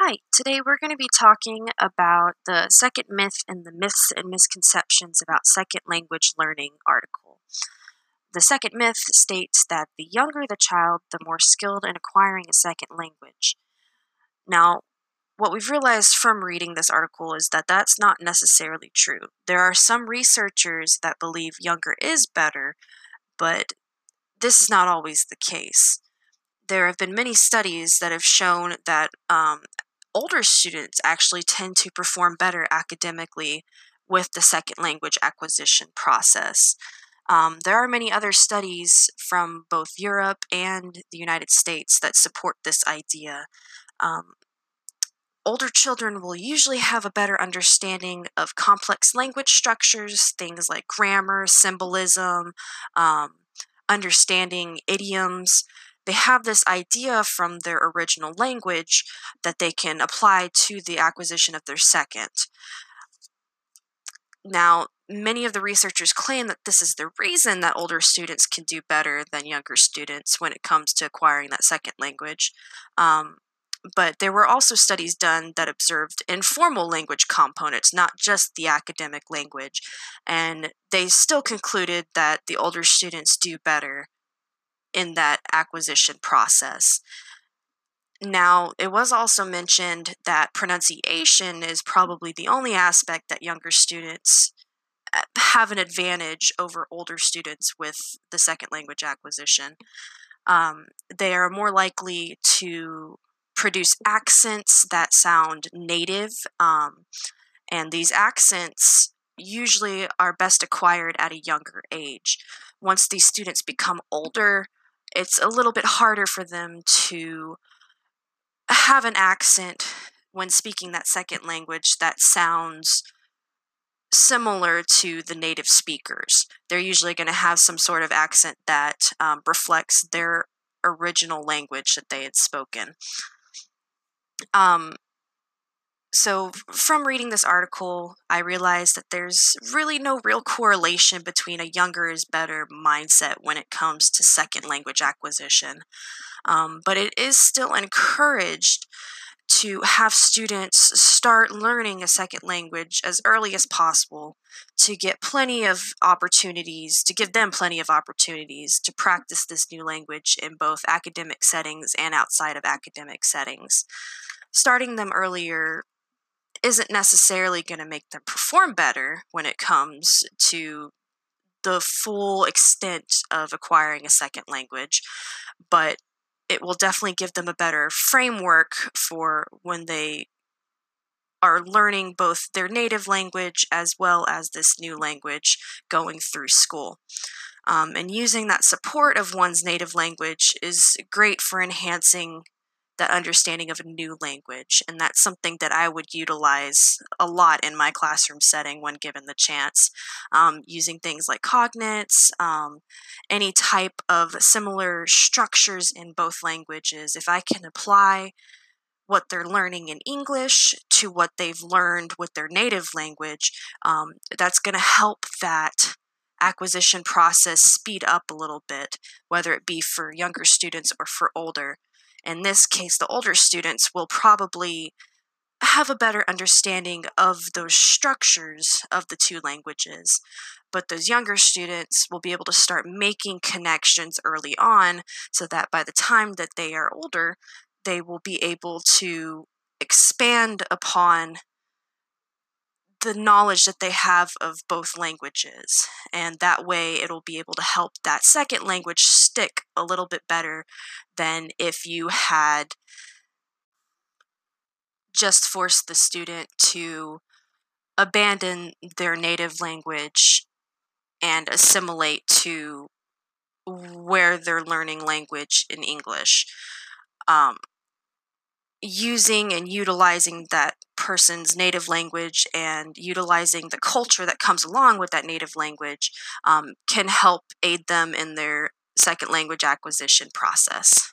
Hi, today we're going to be talking about the second myth and the myths and misconceptions about second language learning article. The second myth states that the younger the child, the more skilled in acquiring a second language. Now, what we've realized from reading this article is that that's not necessarily true. There are some researchers that believe younger is better, but this is not always the case there have been many studies that have shown that um, older students actually tend to perform better academically with the second language acquisition process. Um, there are many other studies from both Europe and the United States that support this idea. Um, older children will usually have a better understanding of complex language structures, things like grammar, symbolism, um, understanding idioms they have this idea from their original language that they can apply to the acquisition of their second. Now, many of the researchers claim that this is the reason that older students can do better than younger students when it comes to acquiring that second language. Um, but there were also studies done that observed informal language components, not just the academic language, and they still concluded that the older students do better in that acquisition process. Now, it was also mentioned that pronunciation is probably the only aspect that younger students uh, have an advantage over older students with the second language acquisition. Um, they are more likely to produce accents that sound native, um, and these accents usually are best acquired at a younger age. Once these students become older, it's a little bit harder for them to have an accent when speaking that second language that sounds similar to the native speakers. They're usually going to have some sort of accent that um, reflects their original language that they had spoken. Um, so, from reading this article, I realized that there's really no real correlation between a younger is better mindset when it comes to second language acquisition. Um, but it is still encouraged to have students start learning a second language as early as possible to get plenty of opportunities, to give them plenty of opportunities to practice this new language in both academic settings and outside of academic settings starting them earlier isn't necessarily going to make them perform better when it comes to the full extent of acquiring a second language, but it will definitely give them a better framework for when they are learning both their native language as well as this new language going through school. Um, and using that support of one's native language is great for enhancing that understanding of a new language. And that's something that I would utilize a lot in my classroom setting when given the chance, um, using things like cognates, um, any type of similar structures in both languages. If I can apply what they're learning in English to what they've learned with their native language, um, that's going to help that acquisition process speed up a little bit, whether it be for younger students or for older in this case, the older students will probably have a better understanding of those structures of the two languages. But those younger students will be able to start making connections early on so that by the time that they are older, they will be able to expand upon the knowledge that they have of both languages. And that way, it'll be able to help that second language stick a little bit better than if you had just forced the student to abandon their native language and assimilate to where they're learning language in English. Um, using and utilizing that person's native language and utilizing the culture that comes along with that native language um, can help aid them in their second language acquisition process.